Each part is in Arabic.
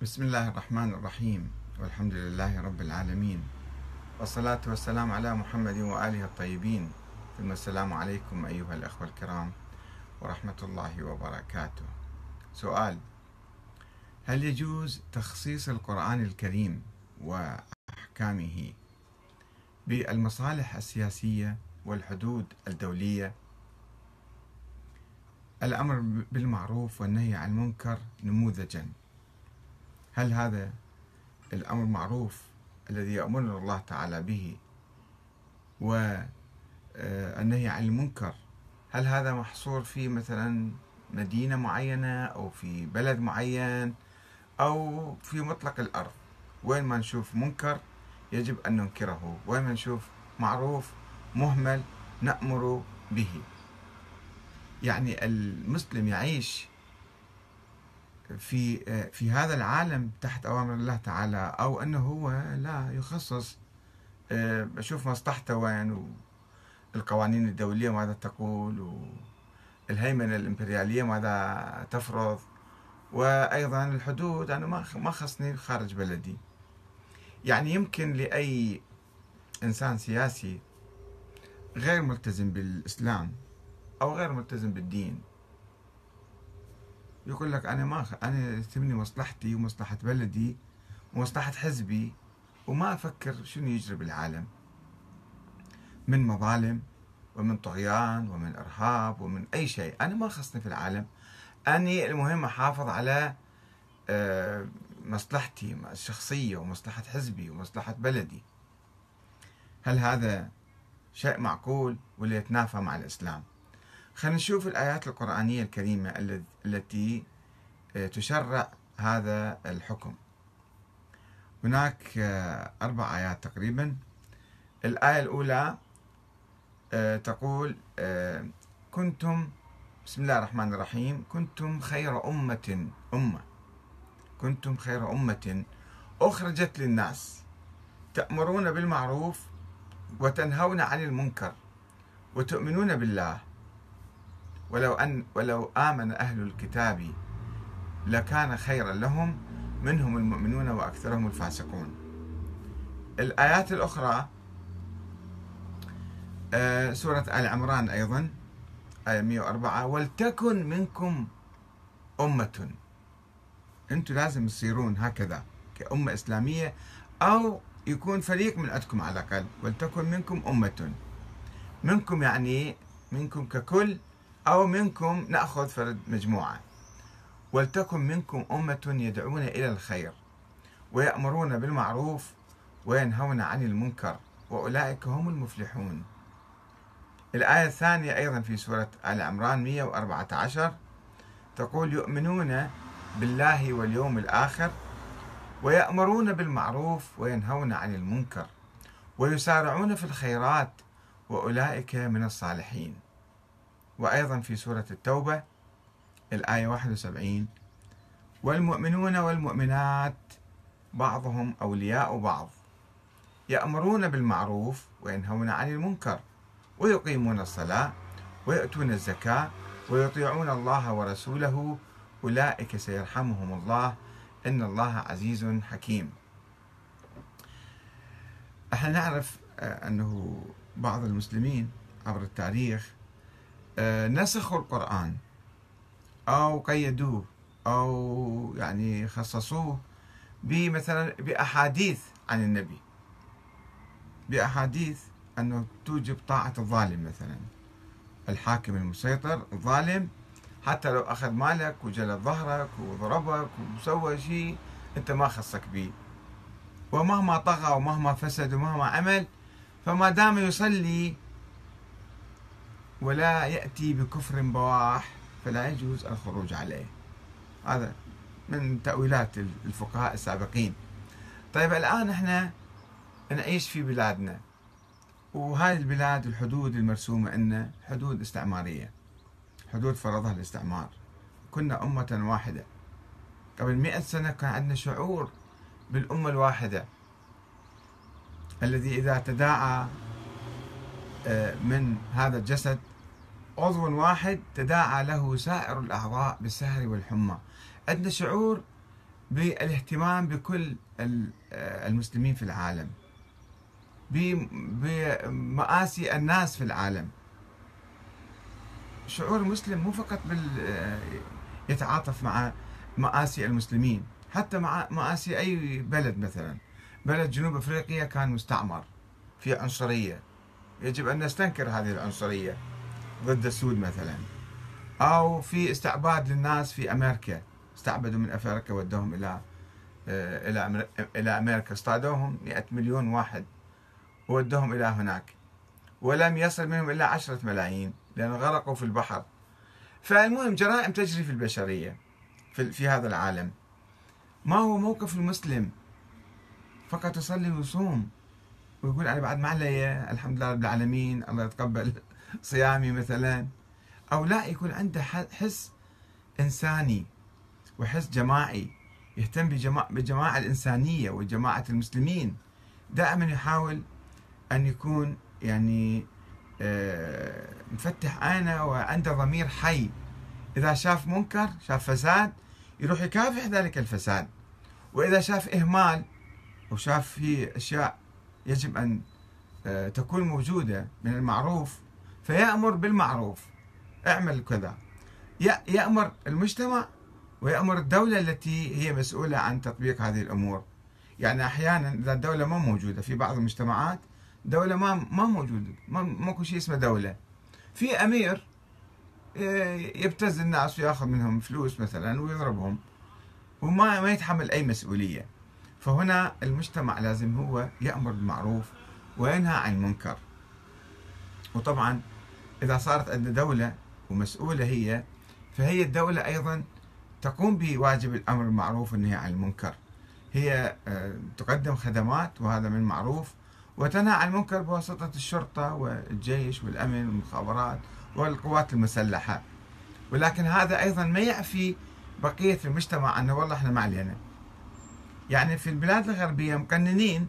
بسم الله الرحمن الرحيم. والحمد لله رب العالمين. والصلاة والسلام على محمد وآله الطيبين. ثم السلام عليكم أيها الأخوة الكرام ورحمة الله وبركاته. سؤال هل يجوز تخصيص القرآن الكريم وأحكامه بالمصالح السياسية والحدود الدولية؟ الأمر بالمعروف والنهي عن المنكر نموذجا. هل هذا الأمر معروف الذي يأمرنا الله تعالى به والنهي عن المنكر؟ هل هذا محصور في مثلا مدينة معينة أو في بلد معين أو في مطلق الأرض؟ وين ما نشوف منكر يجب أن ننكره وين ما نشوف معروف مهمل نأمر به. يعني المسلم يعيش في في هذا العالم تحت أوامر الله تعالى أو أنه هو لا يخصص أشوف مصلحته وين والقوانين الدولية ماذا تقول والهيمنة الإمبريالية ماذا تفرض وأيضا الحدود أنا ما ما خصني خارج بلدي. يعني يمكن لأي إنسان سياسي غير ملتزم بالإسلام أو غير ملتزم بالدين يقول لك أنا ما أنا تهمني مصلحتي ومصلحة بلدي ومصلحة حزبي وما أفكر شنو يجري بالعالم. من مظالم ومن طغيان ومن إرهاب ومن أي شيء. أنا ما خصني في العالم. أني المهم أحافظ على آه، مصلحتي الشخصيه ومصلحة حزبي ومصلحة بلدي. هل هذا شيء معقول ولا يتنافى مع الإسلام؟ خلينا نشوف الآيات القرآنية الكريمة التي آه، تشرع هذا الحكم. هناك آه، أربع آيات تقريبا. الآية الأولى آه، تقول كنتم بسم الله الرحمن الرحيم كنتم خير أمة أمة. كنتم خير أمة أخرجت للناس تأمرون بالمعروف وتنهون عن المنكر وتؤمنون بالله. ولو أن ولو آمن أهل الكتاب لكان خيرا لهم منهم المؤمنون وأكثرهم الفاسقون. الآيات الأخرى آه، سورة آل عمران أيضا آية 104 ولتكن منكم أمة. أنتم لازم تصيرون هكذا كأمة إسلامية أو يكون فريق من عندكم على الأقل ولتكن منكم أمة. منكم يعني منكم ككل أو منكم نأخذ فرد مجموعة. ولتكن منكم أمة يدعون إلى الخير ويأمرون بالمعروف وينهون عن المنكر وأولئك هم المفلحون. الآية الثانية أيضا في سورة آل عمران 114 تقول يؤمنون بالله واليوم الآخر ويأمرون بالمعروف وينهون عن المنكر ويسارعون في الخيرات وأولئك من الصالحين. وأيضا في سورة التوبة الآية 71 والمؤمنون والمؤمنات بعضهم أولياء بعض يأمرون بالمعروف وينهون عن المنكر ويقيمون الصلاة ويؤتون الزكاة ويطيعون الله ورسوله أولئك سيرحمهم الله إن الله عزيز حكيم. إحنا نعرف آه، أنه بعض المسلمين عبر التاريخ نسخوا القرآن أو قيدوه أو يعني خصصوه بمثلا بأحاديث عن النبي. بأحاديث أنه توجب طاعة الظالم مثلا. الحاكم المسيطر الظالم حتى لو أخذ مالك وجلد ظهرك وضربك وسوى شيء أنت ما خصك به. ومهما طغى ومهما فسد ومهما عمل فما دام يصلي ولا يأتي بكفر بواح فلا يجوز الخروج عليه. هذا من تأويلات الفقهاء السابقين. طيب الآن إحنا نعيش في بلادنا وهذه البلاد الحدود المرسومة عندنا حدود استعمارية حدود فرضها الاستعمار. كنا أمة واحدة. قبل مئة سنة كان عندنا شعور بالأمة الواحدة الذي إذا تداعى من هذا الجسد. عضو واحد تداعى له سائر الأعضاء بالسهر والحمى. عندنا شعور بالاهتمام بكل المسلمين في العالم. بمآسي الناس في العالم. شعور المسلم مو فقط بال يتعاطف مع مآسي المسلمين حتى مع مآسي أي بلد مثلا. بلد جنوب أفريقيا كان مستعمر في عنصرية. يجب أن نستنكر هذه العنصرية ضد السود مثلا. أو في استعباد للناس في أمريكا. استعبدوا من أفريقيا ودوهم إلى آه، إلى إلى أمريكا. اصطادوهم 100 مليون واحد وودوهم إلى هناك. ولم يصل منهم إلا عشرة ملايين لأنه غرقوا في البحر. فالمهم جرائم تجري في البشرية في, في هذا العالم. ما هو موقف المسلم؟ فقط يصلي ويصوم. ويقول أنا بعد ما علي الحمد لله رب العالمين الله يتقبل صيامي مثلا. أو لا يكون عنده حس إنساني وحس جماعي يهتم بالجماعة الإنسانية وجماعة المسلمين. دائما يحاول أن يكون يعني آه، مفتح عينه وعنده ضمير حي. إذا شاف منكر شاف فساد يروح يكافح ذلك الفساد. وإذا شاف إهمال وشاف فيه أشياء يجب أن آه، تكون موجودة من المعروف فيأمر بالمعروف. اعمل كذا. يأمر المجتمع ويأمر الدولة التي هي مسؤولة عن تطبيق هذه الأمور. يعني أحيانا إذا الدولة ما موجودة في بعض المجتمعات دولة ما ما موجودة ما ماكو شيء اسمه دولة. في أمير آه، يبتز الناس ويأخذ منهم فلوس مثلا ويضربهم وما ما يتحمل أي مسؤولية. فهنا المجتمع لازم هو يأمر بالمعروف وينهى عن المنكر. وطبعا إذا صارت عندنا دولة ومسؤولة هي فهي الدولة أيضا تقوم بواجب الأمر بالمعروف والنهي عن المنكر. هي آه، تقدم خدمات وهذا من معروف وتنهى عن المنكر بواسطة الشرطة والجيش والأمن والمخابرات والقوات المسلحة. ولكن هذا أيضا ما يعفي بقية المجتمع أنه والله إحنا ما علينا. يعني في البلاد الغربية مقننين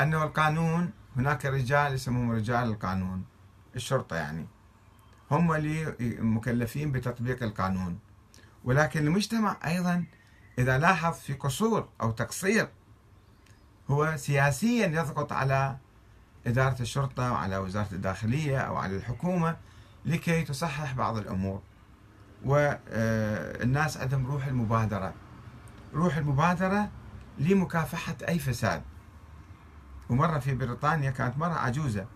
أنه القانون هناك رجال يسموهم رجال القانون الشرطة يعني هم اللي مكلفين بتطبيق القانون. ولكن المجتمع أيضا إذا لاحظ في قصور أو تقصير هو سياسيا يضغط على إدارة الشرطة وعلى وزارة الداخلية أو على الحكومة لكي تصحح بعض الأمور. والناس عندهم روح المبادرة. روح المبادرة لمكافحة أي فساد. ومرة في بريطانيا كانت مرة عجوزة.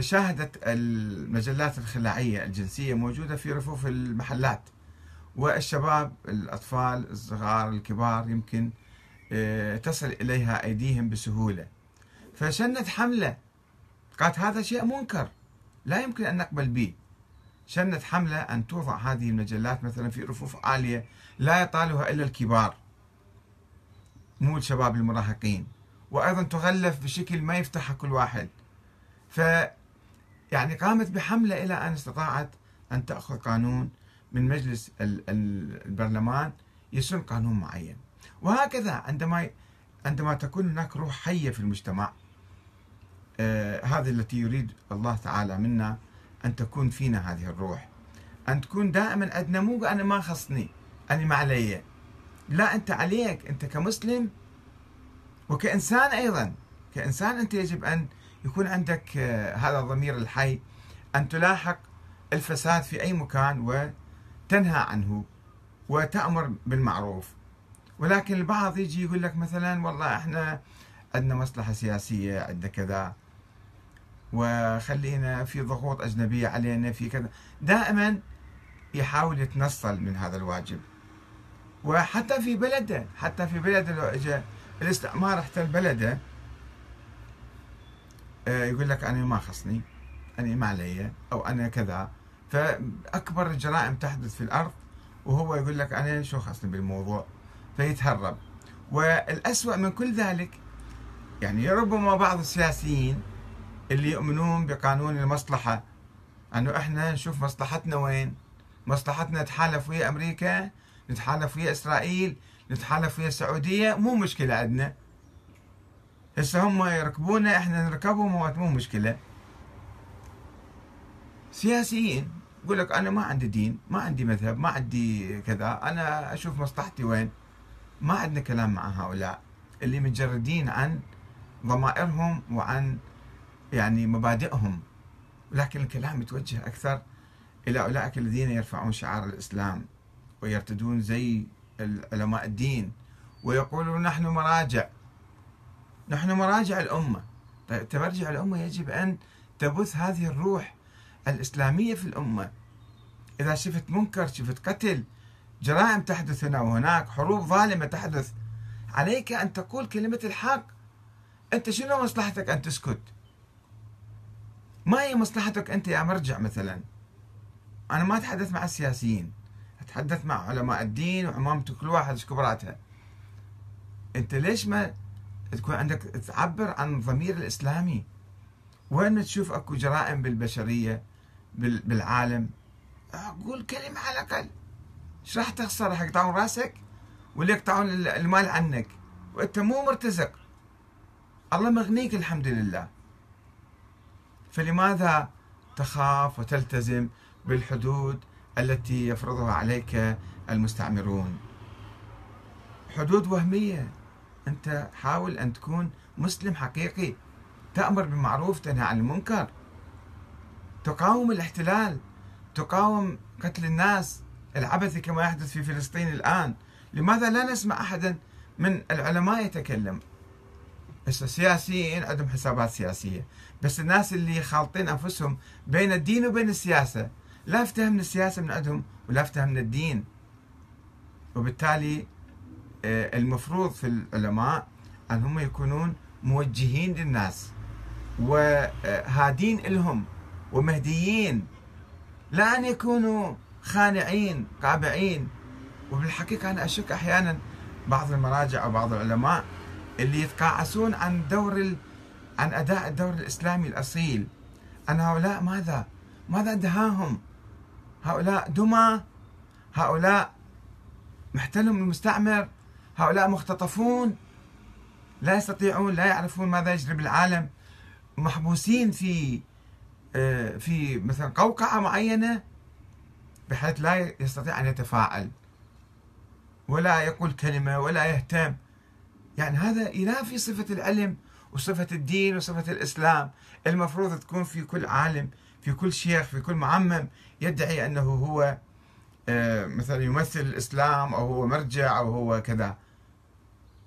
شاهدت المجلات الخلاعية الجنسية موجودة في رفوف المحلات. والشباب الأطفال الصغار الكبار يمكن آه، تصل إليها أيديهم بسهولة. فشنت حملة. قالت هذا شيء منكر. لا يمكن أن نقبل به. شنت حملة أن توضع هذه المجلات مثلا في رفوف عالية لا يطالها إلا الكبار. مو الشباب المراهقين. وأيضا تغلف بشكل ما يفتحها كل واحد. ف يعني قامت بحملة إلى أن استطاعت أن تأخذ قانون من مجلس البرلمان يسن قانون معين. وهكذا عندما عندما تكون هناك روح حية في المجتمع آه هذه التي يريد الله تعالى منا أن تكون فينا هذه الروح. أن تكون دائما عندنا مو أنا ما خصني أنا ما علي. لا أنت عليك أنت كمسلم وكإنسان أيضا. كإنسان أنت يجب أن يكون عندك آه هذا الضمير الحي أن تلاحق الفساد في أي مكان وتنهى عنه وتأمر بالمعروف. ولكن البعض يجي يقول لك مثلا والله إحنا عندنا مصلحة سياسية عندنا كذا وخلينا في ضغوط أجنبية علينا في كذا. دائما يحاول يتنصل من هذا الواجب. وحتى في بلده حتى في بلده لو اجى الاستعمار احتل بلده آه، يقول لك أنا ما خصني أنا ما علي أو أنا كذا. فأكبر الجرائم تحدث في الأرض وهو يقول لك أنا شو خصني بالموضوع؟ فيتهرب. والأسوأ من كل ذلك يعني ربما بعض السياسيين اللي يؤمنون بقانون المصلحة أنه إحنا نشوف مصلحتنا وين؟ مصلحتنا نتحالف ويا أمريكا نتحالف ويا إسرائيل نتحالف ويا السعودية مو مشكلة عندنا. هسه هم يركبونا إحنا نركبهم مو مشكلة. سياسيين يقول لك أنا ما عندي دين ما عندي مذهب ما عندي كذا أنا أشوف مصلحتي وين؟ ما عندنا كلام مع هؤلاء اللي متجردين عن ضمائرهم وعن يعني مبادئهم. لكن الكلام يتوجه أكثر إلى أولئك الذين يرفعون شعار الإسلام. ويرتدون زي علماء الدين. ويقولون نحن مراجع. نحن مراجع الأمة. تمرجع الأمة يجب أن تبث هذه الروح الإسلامية في الأمة. إذا شفت منكر شفت قتل جرائم تحدث هنا وهناك حروب ظالمة تحدث عليك أن تقول كلمة الحق. أنت شنو مصلحتك أن تسكت؟ ما هي مصلحتك أنت يا مرجع مثلا؟ أنا ما أتحدث مع السياسيين. أتحدث مع علماء الدين وعمامة كل واحد إيش كبراتها. أنت ليش ما تكون عندك تعبر عن الضمير الإسلامي؟ وين تشوف أكو جرائم بالبشرية بالعالم قول كلمة على الأقل. إيش راح تخسر؟ راح يقطعون رأسك ولا يقطعون المال عنك. وأنت مو مرتزق. الله مغنيك الحمد لله. فلماذا تخاف وتلتزم بالحدود التي يفرضها عليك المستعمرون. حدود وهمية. أنت حاول أن تكون مسلم حقيقي. تأمر بالمعروف تنهى عن المنكر. تقاوم الاحتلال. تقاوم قتل الناس. العبثي كما يحدث في فلسطين الآن. لماذا لا نسمع أحدا من العلماء يتكلم؟ السياسيين عندهم حسابات سياسية. بس الناس اللي خالطين أنفسهم بين الدين وبين السياسة. لا افتهمنا السياسة من عندهم ولا افتهمنا الدين وبالتالي آه، المفروض في العلماء أن هم يكونون موجهين للناس وهادين لهم ومهديين لا أن يكونوا خانعين قابعين وبالحقيقة أنا أشك أحيانا بعض المراجع أو بعض العلماء اللي يتقاعسون عن دور ال... عن أداء الدور الإسلامي الأصيل أن هؤلاء ماذا؟ ماذا دهاهم؟ هؤلاء دمى هؤلاء محتلهم المستعمر هؤلاء مختطفون لا يستطيعون لا يعرفون ماذا يجري بالعالم محبوسين في آه، في مثلا قوقعة معينة بحيث لا يستطيع أن يتفاعل ولا يقول كلمة ولا يهتم. يعني هذا ينافي صفة العلم وصفة الدين وصفة الإسلام المفروض تكون في كل عالم. في كل شيخ في كل معمم يدعي أنه هو آه، مثلا يمثل الإسلام أو هو مرجع أو هو كذا.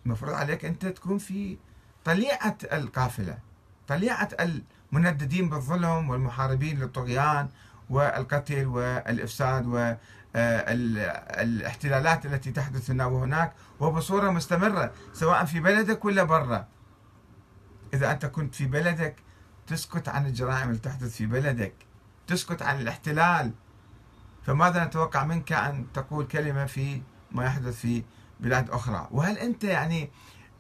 المفروض عليك أنت تكون في طليعة القافلة طليعة المنددين بالظلم والمحاربين للطغيان والقتل والإفساد والاحتلالات آه، التي تحدث هنا وهناك وبصورة مستمرة سواء في بلدك ولا برا. إذا أنت كنت في بلدك تسكت عن الجرائم اللي تحدث في بلدك تسكت عن الاحتلال. فماذا نتوقع منك أن تقول كلمة في ما يحدث في بلاد أخرى؟ وهل أنت يعني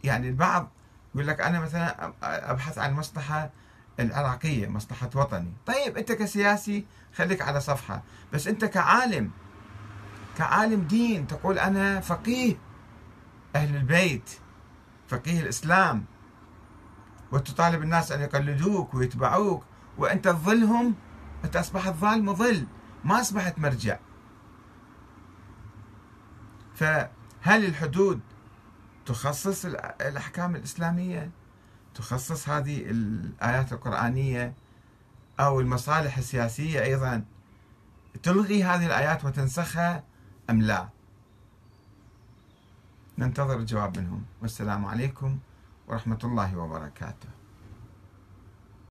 يعني البعض يقول لك أنا مثلا أبحث عن مصلحة العراقية مصلحة وطني. طيب أنت كسياسي خليك على صفحة. بس أنت كعالم كعالم دين تقول أنا فقيه أهل البيت فقيه الإسلام. وتطالب الناس أن يقلدوك ويتبعوك وأنت تظلهم أنت أصبحت ظالم مظل ما أصبحت مرجع. فهل الحدود تخصص الأحكام الإسلامية؟ تخصص هذه الآيات القرآنية أو المصالح السياسية أيضا؟ تلغي هذه الآيات وتنسخها أم لا؟ ننتظر الجواب منهم. والسلام عليكم ورحمة الله وبركاته.